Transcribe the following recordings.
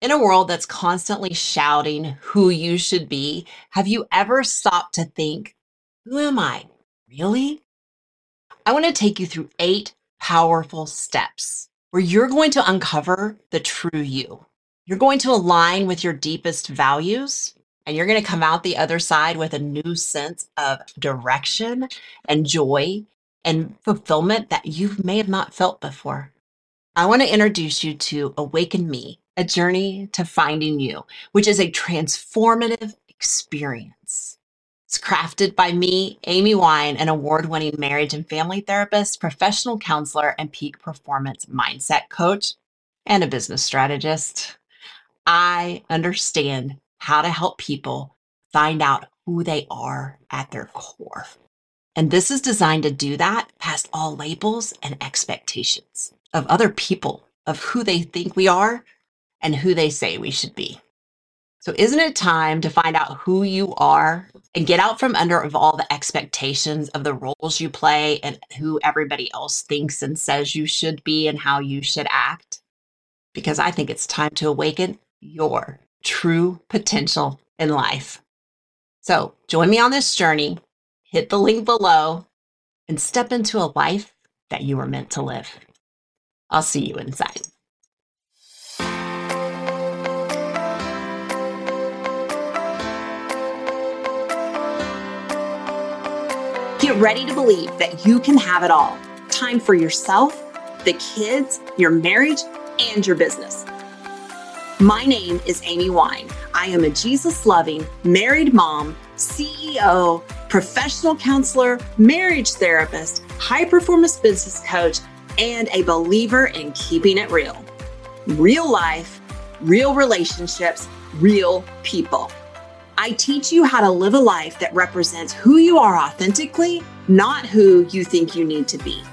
In a world that's constantly shouting who you should be, have you ever stopped to think, who am I? Really? I want to take you through eight powerful steps where you're going to uncover the true you. You're going to align with your deepest values, and you're going to come out the other side with a new sense of direction and joy and fulfillment that you may have not felt before. I want to introduce you to Awaken Me, a journey to finding you, which is a transformative experience. It's crafted by me, Amy Wine, an award winning marriage and family therapist, professional counselor, and peak performance mindset coach, and a business strategist. I understand how to help people find out who they are at their core. And this is designed to do that past all labels and expectations of other people, of who they think we are and who they say we should be. So, isn't it time to find out who you are and get out from under of all the expectations of the roles you play and who everybody else thinks and says you should be and how you should act? Because I think it's time to awaken your true potential in life. So, join me on this journey, hit the link below, and step into a life that you were meant to live. I'll see you inside. Get ready to believe that you can have it all. Time for yourself, the kids, your marriage, and your business. My name is Amy Wine. I am a Jesus loving, married mom, CEO, professional counselor, marriage therapist, high performance business coach, and a believer in keeping it real. Real life, real relationships, real people. I teach you how to live a life that represents who you are authentically, not who you think you need to be.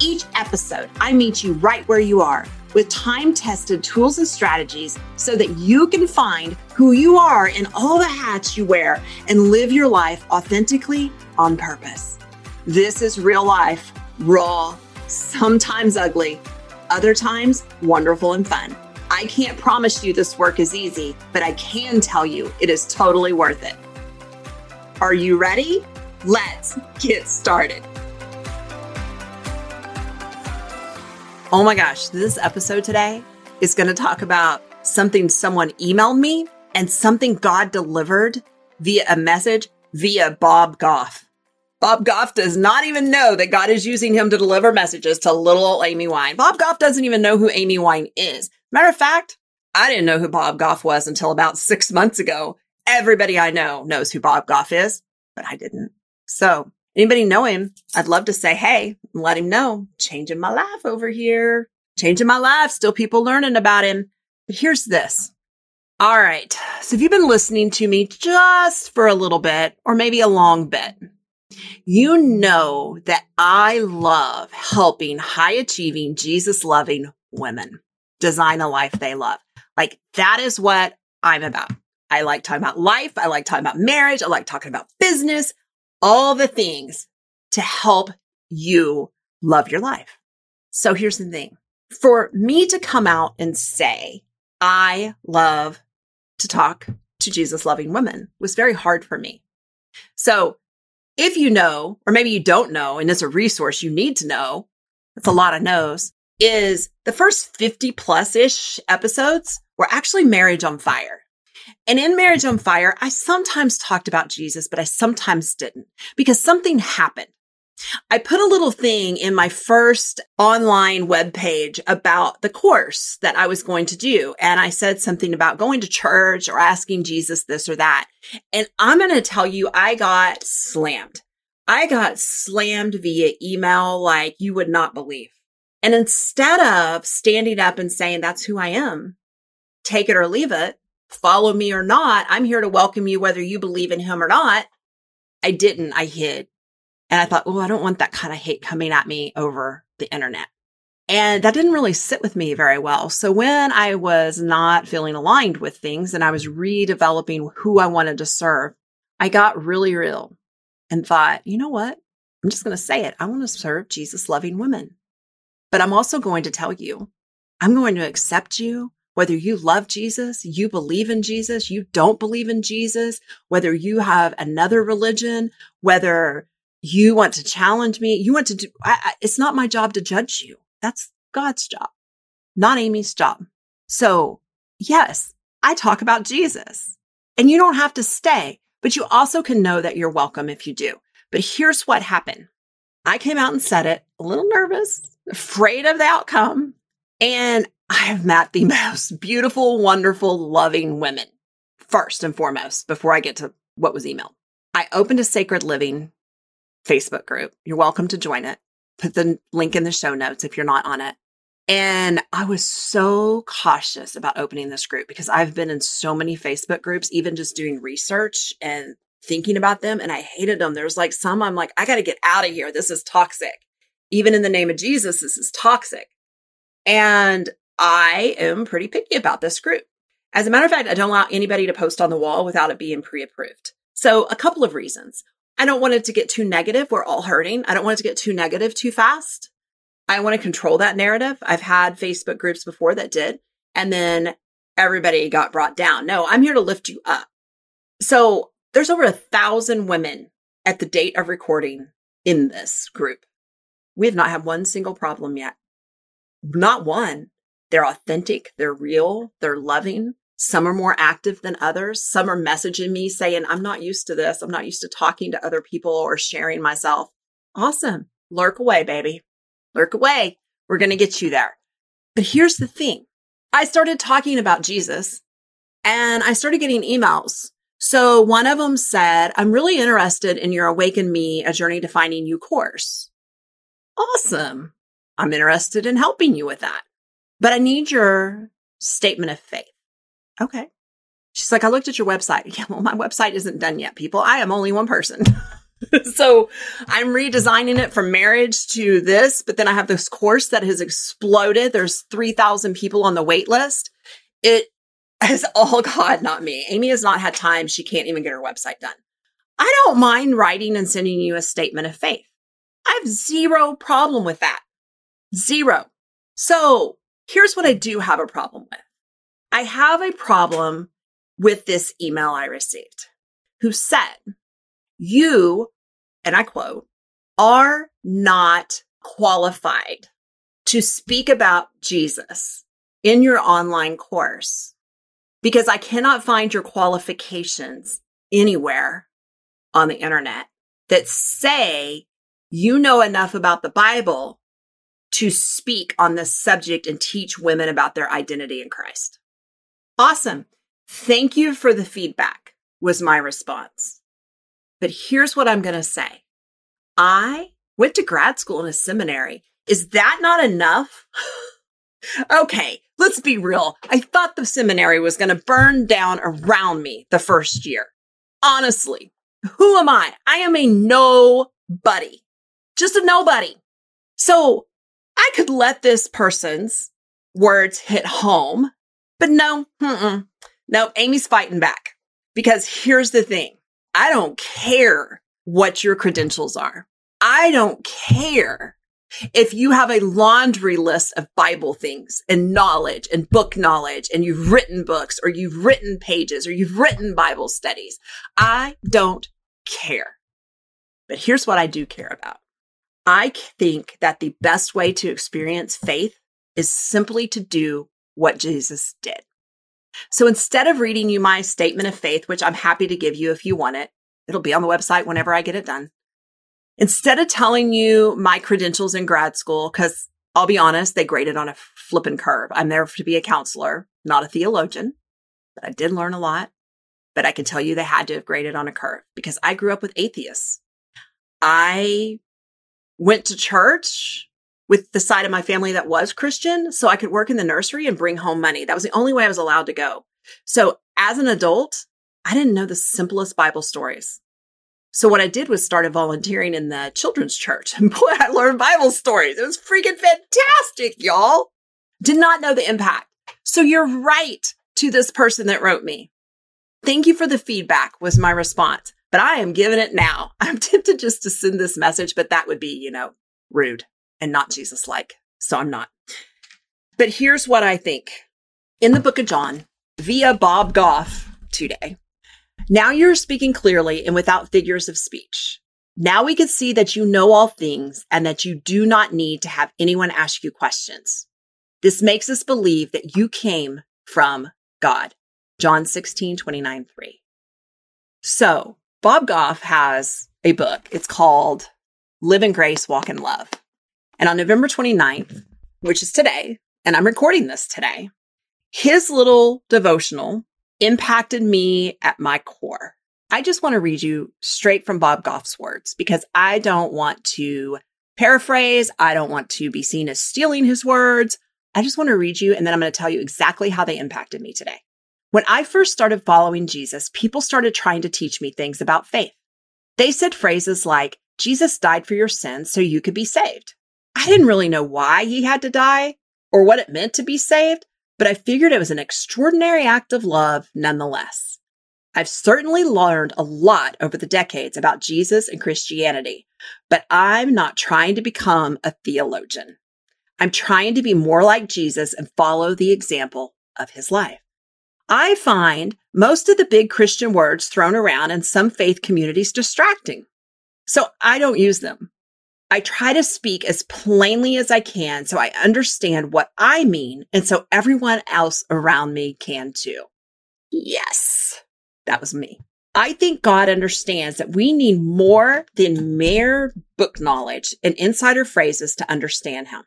Each episode, I meet you right where you are with time tested tools and strategies so that you can find who you are in all the hats you wear and live your life authentically on purpose. This is real life, raw, sometimes ugly, other times wonderful and fun. I can't promise you this work is easy, but I can tell you it is totally worth it. Are you ready? Let's get started. Oh my gosh, this episode today is going to talk about something someone emailed me and something God delivered via a message via Bob Goff. Bob Goff does not even know that God is using him to deliver messages to little old Amy Wine. Bob Goff doesn't even know who Amy Wine is. Matter of fact, I didn't know who Bob Goff was until about six months ago. Everybody I know knows who Bob Goff is, but I didn't. So anybody know him? I'd love to say, Hey, let him know. Changing my life over here. Changing my life. Still people learning about him. But here's this. All right. So if you've been listening to me just for a little bit or maybe a long bit, you know that I love helping high achieving, Jesus loving women design a life they love. Like that is what I'm about. I like talking about life. I like talking about marriage. I like talking about business, all the things to help you love your life. So here's the thing for me to come out and say, I love to talk to Jesus loving women was very hard for me. So if you know, or maybe you don't know, and it's a resource you need to know, it's a lot of no's, is the first 50 plus ish episodes were actually Marriage on Fire. And in Marriage on Fire, I sometimes talked about Jesus, but I sometimes didn't because something happened. I put a little thing in my first online web page about the course that I was going to do. And I said something about going to church or asking Jesus this or that. And I'm going to tell you, I got slammed. I got slammed via email like you would not believe. And instead of standing up and saying, that's who I am, take it or leave it, follow me or not, I'm here to welcome you whether you believe in him or not. I didn't. I hid. And I thought, oh, I don't want that kind of hate coming at me over the internet. And that didn't really sit with me very well. So when I was not feeling aligned with things and I was redeveloping who I wanted to serve, I got really real and thought, you know what? I'm just going to say it. I want to serve Jesus loving women. But I'm also going to tell you, I'm going to accept you whether you love Jesus, you believe in Jesus, you don't believe in Jesus, whether you have another religion, whether you want to challenge me, you want to do, I, I, it's not my job to judge you. That's God's job, not Amy's job. So yes, I talk about Jesus and you don't have to stay, but you also can know that you're welcome if you do. But here's what happened. I came out and said it a little nervous, afraid of the outcome. And I have met the most beautiful, wonderful, loving women first and foremost before I get to what was emailed. I opened a sacred living Facebook group. You're welcome to join it. Put the link in the show notes if you're not on it. And I was so cautious about opening this group because I've been in so many Facebook groups, even just doing research and thinking about them. And I hated them. There's like some I'm like, I got to get out of here. This is toxic. Even in the name of Jesus, this is toxic. And I am pretty picky about this group. As a matter of fact, I don't allow anybody to post on the wall without it being pre approved. So, a couple of reasons. I don't want it to get too negative. We're all hurting. I don't want it to get too negative too fast. I want to control that narrative. I've had Facebook groups before that did, and then everybody got brought down. No, I'm here to lift you up. So, there's over a thousand women at the date of recording in this group. We have not had one single problem yet. Not one. They're authentic, they're real, they're loving. Some are more active than others. Some are messaging me saying, I'm not used to this. I'm not used to talking to other people or sharing myself. Awesome. Lurk away, baby. Lurk away. We're going to get you there. But here's the thing I started talking about Jesus and I started getting emails. So one of them said, I'm really interested in your Awaken Me, a journey to finding you course. Awesome. I'm interested in helping you with that, but I need your statement of faith. Okay. She's like, I looked at your website. Yeah, well, my website isn't done yet, people. I am only one person. so I'm redesigning it from marriage to this, but then I have this course that has exploded. There's 3,000 people on the wait list. It is all God, not me. Amy has not had time. She can't even get her website done. I don't mind writing and sending you a statement of faith. I have zero problem with that. Zero. So here's what I do have a problem with. I have a problem with this email I received who said, you, and I quote, are not qualified to speak about Jesus in your online course because I cannot find your qualifications anywhere on the internet that say you know enough about the Bible to speak on this subject and teach women about their identity in Christ. Awesome. Thank you for the feedback, was my response. But here's what I'm going to say I went to grad school in a seminary. Is that not enough? okay, let's be real. I thought the seminary was going to burn down around me the first year. Honestly, who am I? I am a nobody, just a nobody. So I could let this person's words hit home but no, no, Amy's fighting back because here's the thing. I don't care what your credentials are. I don't care if you have a laundry list of Bible things and knowledge and book knowledge and you've written books or you've written pages or you've written Bible studies. I don't care. But here's what I do care about. I think that the best way to experience faith is simply to do what Jesus did. So instead of reading you my statement of faith, which I'm happy to give you if you want it, it'll be on the website whenever I get it done. Instead of telling you my credentials in grad school, because I'll be honest, they graded on a flipping curve. I'm there to be a counselor, not a theologian, but I did learn a lot. But I can tell you they had to have graded on a curve because I grew up with atheists. I went to church with the side of my family that was Christian. So I could work in the nursery and bring home money. That was the only way I was allowed to go. So as an adult, I didn't know the simplest Bible stories. So what I did was started volunteering in the children's church. And boy, I learned Bible stories. It was freaking fantastic, y'all. Did not know the impact. So you're right to this person that wrote me. Thank you for the feedback was my response, but I am giving it now. I'm tempted just to send this message, but that would be, you know, rude and not Jesus like. So I'm not. But here's what I think in the book of John via Bob Goff today. Now you're speaking clearly and without figures of speech. Now we can see that you know all things and that you do not need to have anyone ask you questions. This makes us believe that you came from God. John 16, 29, 3. So Bob Goff has a book. It's called Live in Grace, Walk in Love. And on November 29th, which is today, and I'm recording this today, his little devotional impacted me at my core. I just want to read you straight from Bob Goff's words because I don't want to paraphrase. I don't want to be seen as stealing his words. I just want to read you and then I'm going to tell you exactly how they impacted me today. When I first started following Jesus, people started trying to teach me things about faith. They said phrases like, Jesus died for your sins so you could be saved. I didn't really know why he had to die or what it meant to be saved, but I figured it was an extraordinary act of love nonetheless. I've certainly learned a lot over the decades about Jesus and Christianity, but I'm not trying to become a theologian. I'm trying to be more like Jesus and follow the example of his life. I find most of the big Christian words thrown around in some faith communities distracting. So I don't use them. I try to speak as plainly as I can so I understand what I mean and so everyone else around me can too. Yes, that was me. I think God understands that we need more than mere book knowledge and insider phrases to understand Him.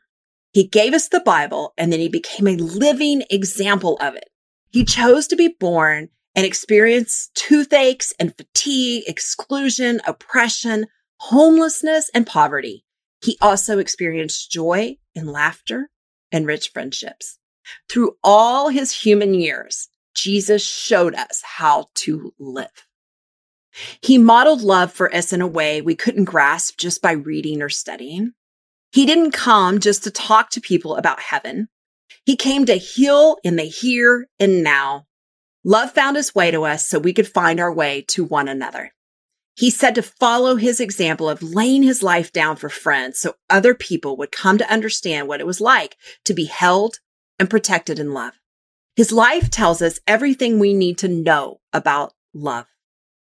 He gave us the Bible and then He became a living example of it. He chose to be born and experience toothaches and fatigue, exclusion, oppression, homelessness, and poverty. He also experienced joy and laughter and rich friendships. Through all his human years, Jesus showed us how to live. He modeled love for us in a way we couldn't grasp just by reading or studying. He didn't come just to talk to people about heaven. He came to heal in the here and now. Love found his way to us so we could find our way to one another. He said to follow his example of laying his life down for friends so other people would come to understand what it was like to be held and protected in love. His life tells us everything we need to know about love.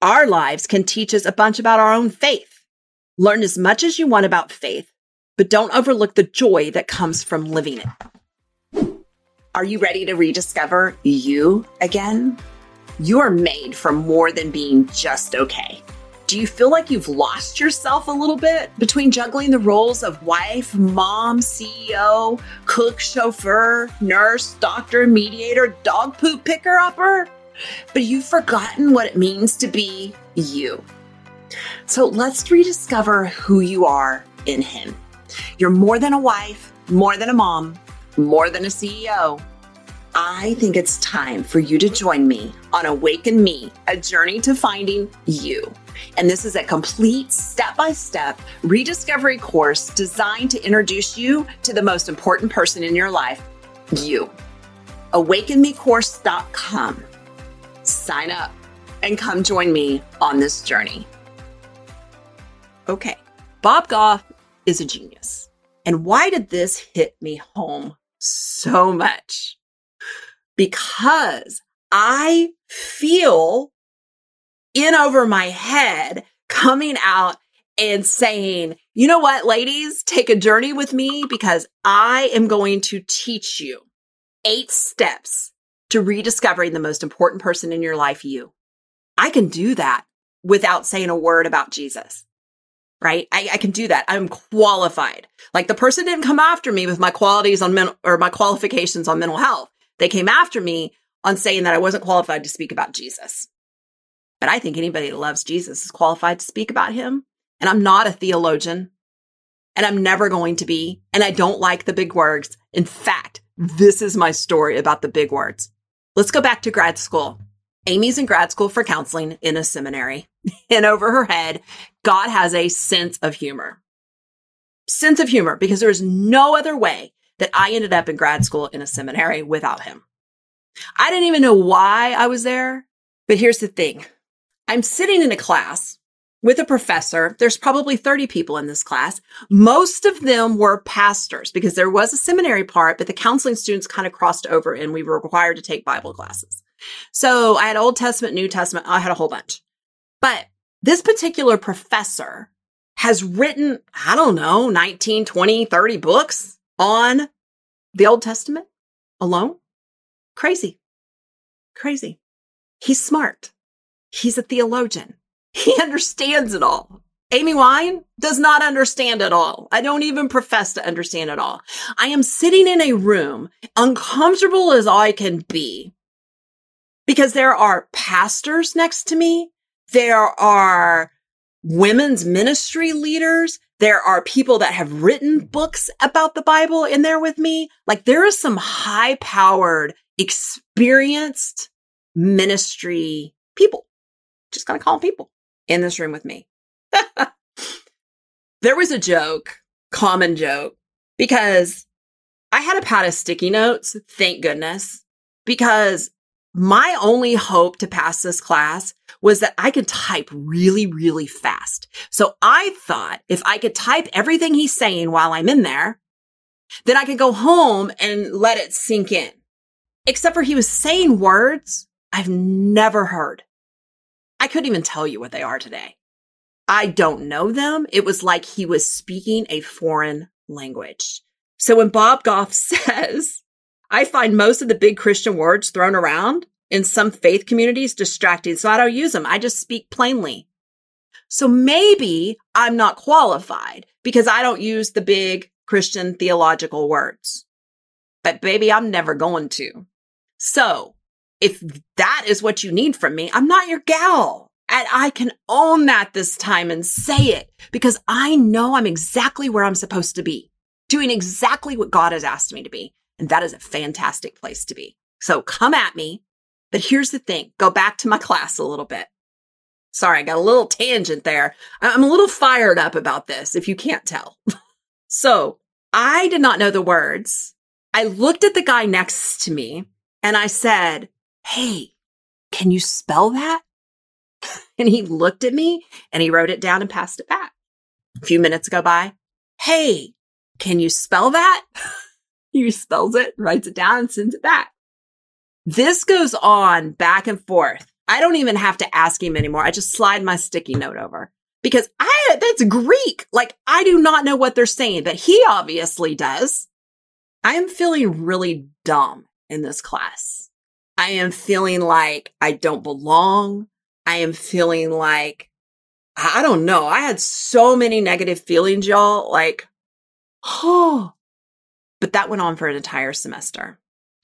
Our lives can teach us a bunch about our own faith. Learn as much as you want about faith, but don't overlook the joy that comes from living it. Are you ready to rediscover you again? You are made for more than being just okay. Do you feel like you've lost yourself a little bit between juggling the roles of wife, mom, CEO, cook, chauffeur, nurse, doctor, mediator, dog poop picker upper? But you've forgotten what it means to be you. So let's rediscover who you are in Him. You're more than a wife, more than a mom, more than a CEO. I think it's time for you to join me on Awaken Me, a journey to finding you. And this is a complete step by step rediscovery course designed to introduce you to the most important person in your life, you. AwakenMeCourse.com. Sign up and come join me on this journey. Okay, Bob Goff is a genius. And why did this hit me home so much? because I feel in over my head coming out and saying, you know what, ladies, take a journey with me because I am going to teach you eight steps to rediscovering the most important person in your life, you. I can do that without saying a word about Jesus, right? I, I, can do that. I'm qualified. Like the person didn't come after me with my qualities on mental or my qualifications on mental health. They came after me on saying that I wasn't qualified to speak about Jesus. But I think anybody that loves Jesus is qualified to speak about him. And I'm not a theologian. And I'm never going to be. And I don't like the big words. In fact, this is my story about the big words. Let's go back to grad school. Amy's in grad school for counseling in a seminary. And over her head, God has a sense of humor. Sense of humor, because there's no other way that I ended up in grad school in a seminary without him. I didn't even know why I was there, but here's the thing. I'm sitting in a class with a professor. There's probably 30 people in this class. Most of them were pastors because there was a seminary part, but the counseling students kind of crossed over and we were required to take Bible classes. So I had Old Testament, New Testament. I had a whole bunch. But this particular professor has written, I don't know, 19, 20, 30 books on the Old Testament alone. Crazy. Crazy. He's smart. He's a theologian. He understands it all. Amy Wine does not understand it all. I don't even profess to understand it all. I am sitting in a room, uncomfortable as I can be, because there are pastors next to me. There are women's ministry leaders. There are people that have written books about the Bible in there with me. Like there is some high powered, experienced ministry people. Just gonna call people in this room with me. there was a joke, common joke, because I had a pad of sticky notes, thank goodness, because my only hope to pass this class was that I could type really, really fast. So I thought if I could type everything he's saying while I'm in there, then I could go home and let it sink in. Except for he was saying words I've never heard. I couldn't even tell you what they are today. I don't know them. It was like he was speaking a foreign language. So when Bob Goff says, I find most of the big Christian words thrown around in some faith communities distracting, so I don't use them. I just speak plainly. So maybe I'm not qualified because I don't use the big Christian theological words. But baby, I'm never going to. So if that is what you need from me, I'm not your gal. And I can own that this time and say it because I know I'm exactly where I'm supposed to be, doing exactly what God has asked me to be. And that is a fantastic place to be. So come at me. But here's the thing go back to my class a little bit. Sorry, I got a little tangent there. I'm a little fired up about this, if you can't tell. so I did not know the words. I looked at the guy next to me and I said, Hey, can you spell that? and he looked at me and he wrote it down and passed it back. A few minutes go by. Hey, can you spell that? he spells it, writes it down and sends it back. This goes on back and forth. I don't even have to ask him anymore. I just slide my sticky note over because I, that's Greek. Like I do not know what they're saying, but he obviously does. I am feeling really dumb in this class. I am feeling like I don't belong. I am feeling like, I don't know. I had so many negative feelings, y'all. Like, oh, but that went on for an entire semester.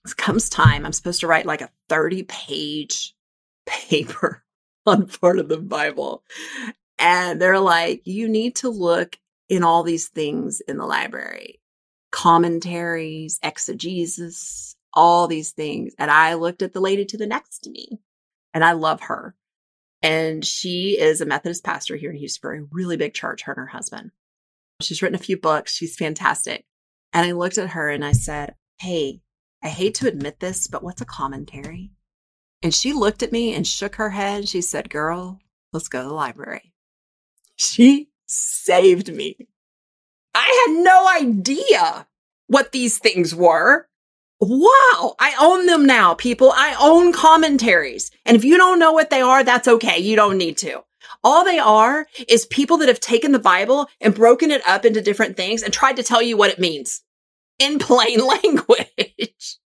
It comes time. I'm supposed to write like a 30 page paper on part of the Bible. And they're like, you need to look in all these things in the library commentaries, exegesis, all these things. And I looked at the lady to the next to me and I love her. And she is a Methodist pastor here in Houston a really big church, her and her husband. She's written a few books. She's fantastic. And I looked at her and I said, Hey, I hate to admit this, but what's a commentary? And she looked at me and shook her head. And She said, Girl, let's go to the library. She saved me. I had no idea what these things were. Wow, I own them now, people. I own commentaries. And if you don't know what they are, that's okay. You don't need to. All they are is people that have taken the Bible and broken it up into different things and tried to tell you what it means in plain language.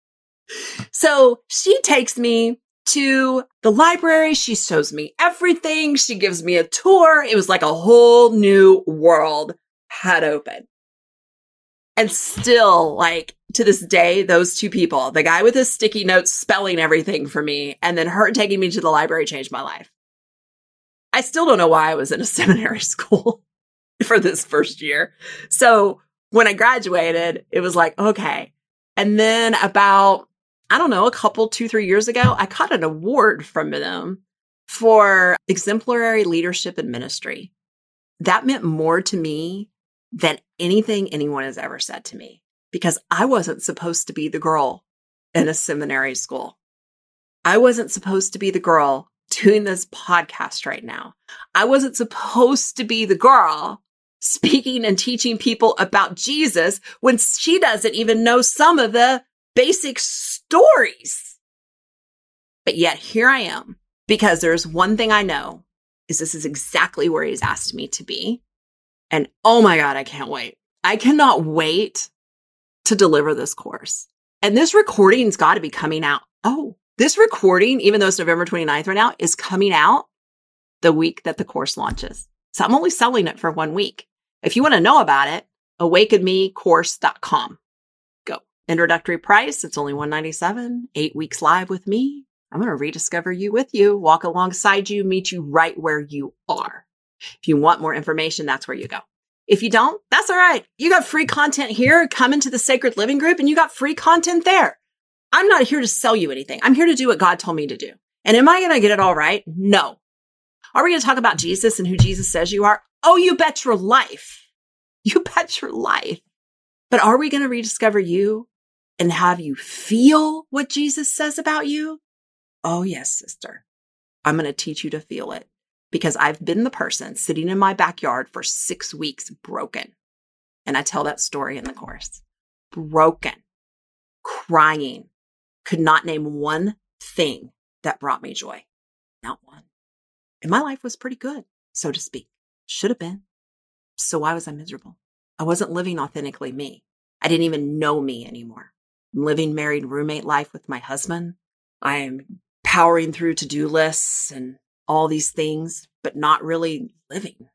so she takes me to the library. She shows me everything. She gives me a tour. It was like a whole new world had opened. And still, like to this day, those two people, the guy with his sticky notes spelling everything for me, and then her taking me to the library changed my life. I still don't know why I was in a seminary school for this first year. So when I graduated, it was like, okay. And then about, I don't know, a couple, two, three years ago, I got an award from them for exemplary leadership and ministry. That meant more to me than anything anyone has ever said to me because I wasn't supposed to be the girl in a seminary school. I wasn't supposed to be the girl doing this podcast right now. I wasn't supposed to be the girl speaking and teaching people about Jesus when she doesn't even know some of the basic stories. But yet here I am because there's one thing I know is this is exactly where he's asked me to be. And oh my God, I can't wait. I cannot wait to deliver this course. And this recording's got to be coming out. Oh, this recording, even though it's November 29th right now, is coming out the week that the course launches. So I'm only selling it for one week. If you want to know about it, awakenmecourse.com. Go. Introductory price, it's only 197, eight weeks live with me. I'm going to rediscover you with you, walk alongside you, meet you right where you are. If you want more information, that's where you go. If you don't, that's all right. You got free content here. Come into the Sacred Living Group and you got free content there. I'm not here to sell you anything. I'm here to do what God told me to do. And am I going to get it all right? No. Are we going to talk about Jesus and who Jesus says you are? Oh, you bet your life. You bet your life. But are we going to rediscover you and have you feel what Jesus says about you? Oh, yes, sister. I'm going to teach you to feel it because I've been the person sitting in my backyard for six weeks broken. And I tell that story in the course. Broken, crying, could not name one thing that brought me joy. Not one. And my life was pretty good, so to speak. Should have been. So why was I miserable? I wasn't living authentically me. I didn't even know me anymore. I'm living married roommate life with my husband. I am powering through to do lists and all these things, but not really living,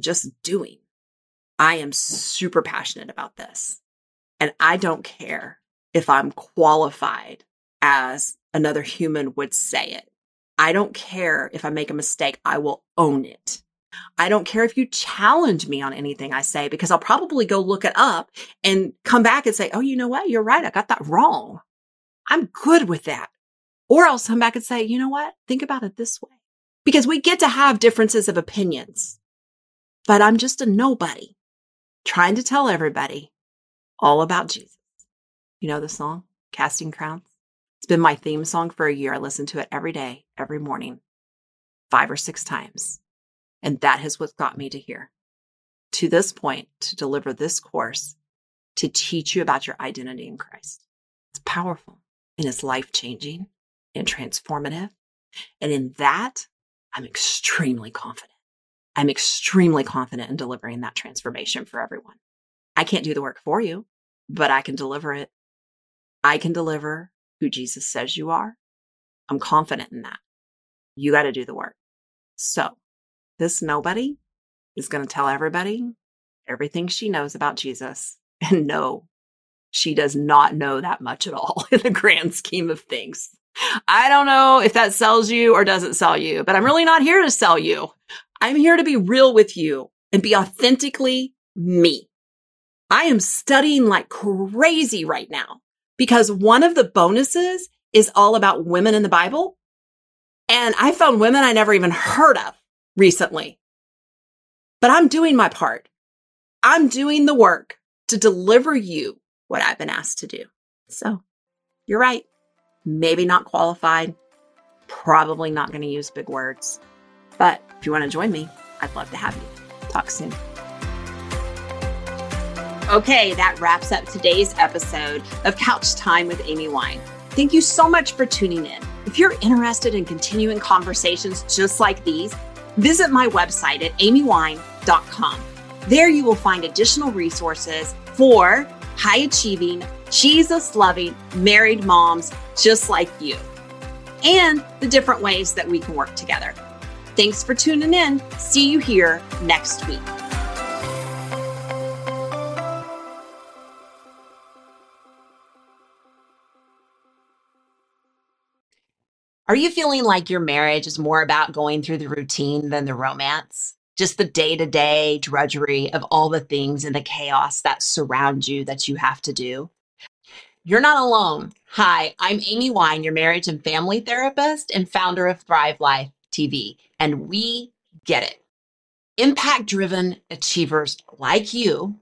just doing. I am super passionate about this. And I don't care if I'm qualified as another human would say it. I don't care if I make a mistake, I will own it. I don't care if you challenge me on anything I say because I'll probably go look it up and come back and say, Oh, you know what? You're right. I got that wrong. I'm good with that. Or I'll come back and say, you know what? Think about it this way. Because we get to have differences of opinions, but I'm just a nobody trying to tell everybody all about Jesus. You know the song, Casting Crowns? It's been my theme song for a year. I listen to it every day, every morning, five or six times. And that is what got me to here. To this point, to deliver this course, to teach you about your identity in Christ. It's powerful and it's life changing and transformative. And in that, I'm extremely confident. I'm extremely confident in delivering that transformation for everyone. I can't do the work for you, but I can deliver it. I can deliver who Jesus says you are. I'm confident in that. You got to do the work. So this nobody is going to tell everybody everything she knows about Jesus. And no, she does not know that much at all in the grand scheme of things. I don't know if that sells you or doesn't sell you, but I'm really not here to sell you. I'm here to be real with you and be authentically me. I am studying like crazy right now because one of the bonuses is all about women in the Bible. And I found women I never even heard of recently. But I'm doing my part. I'm doing the work to deliver you what I've been asked to do. So you're right maybe not qualified, probably not going to use big words. But if you want to join me, I'd love to have you. Talk soon. Okay, that wraps up today's episode of Couch Time with Amy Wine. Thank you so much for tuning in. If you're interested in continuing conversations just like these, visit my website at amywine.com. There you will find additional resources for high achieving, Jesus loving married moms just like you, and the different ways that we can work together. Thanks for tuning in. See you here next week. Are you feeling like your marriage is more about going through the routine than the romance? Just the day to day drudgery of all the things and the chaos that surround you that you have to do? You're not alone. Hi, I'm Amy Wine, your marriage and family therapist and founder of Thrive Life TV, and we get it. Impact driven achievers like you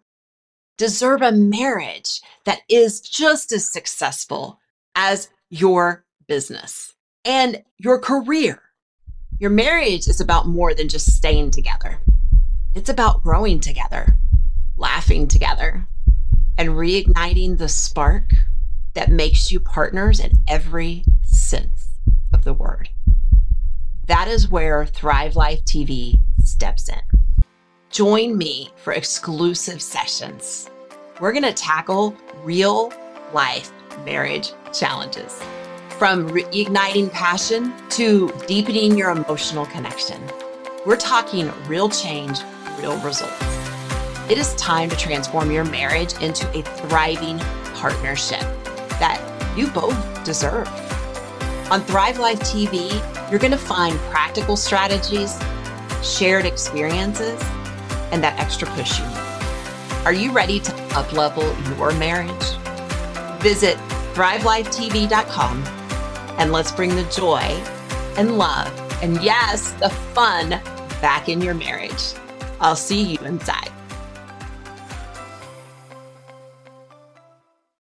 deserve a marriage that is just as successful as your business and your career Your marriage is about more than just staying together, it's about growing together, laughing together, and reigniting the spark that makes you partners in every sense of the word. That is where Thrive Life TV steps in. Join me for exclusive sessions. We're going to tackle real life marriage challenges from reigniting passion to deepening your emotional connection. We're talking real change, real results. It is time to transform your marriage into a thriving partnership that you both deserve. On Thrive Life TV, you're going to find practical strategies, shared experiences, and that extra push you need. Are you ready to uplevel your marriage? Visit thrivelifetv.com and let's bring the joy and love and yes, the fun back in your marriage. I'll see you inside.